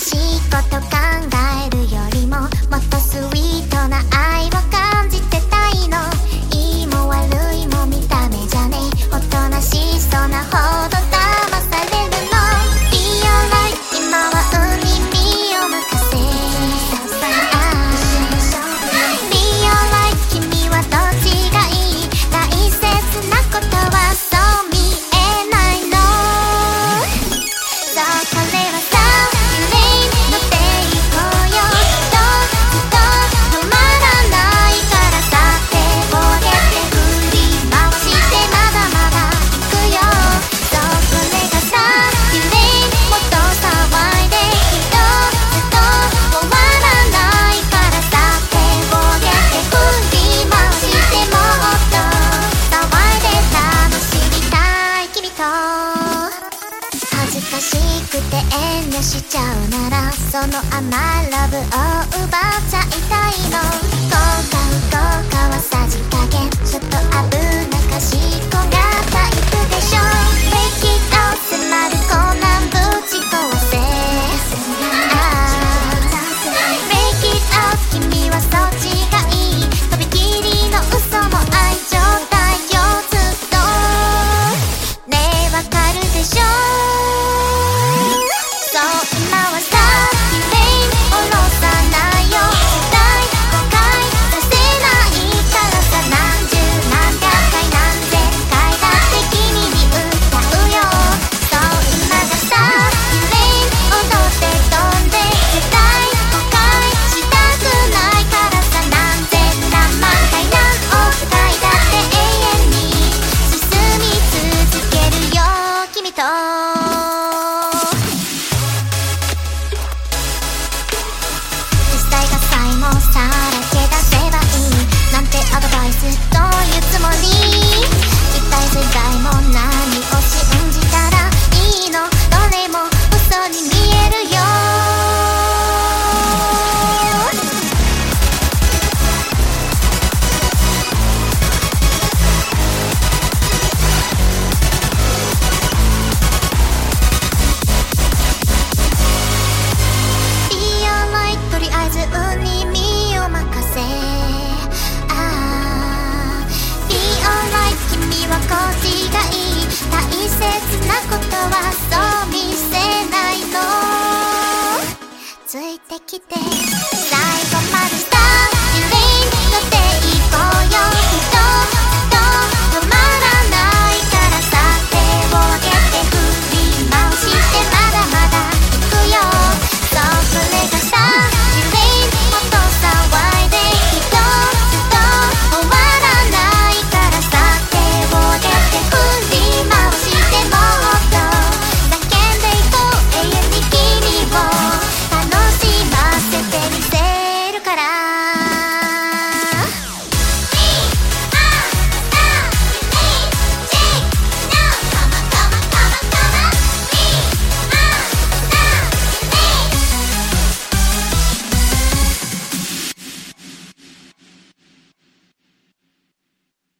しいことかくて遠慮しちゃうならその甘ラブを奪っちゃいたいの。とってきて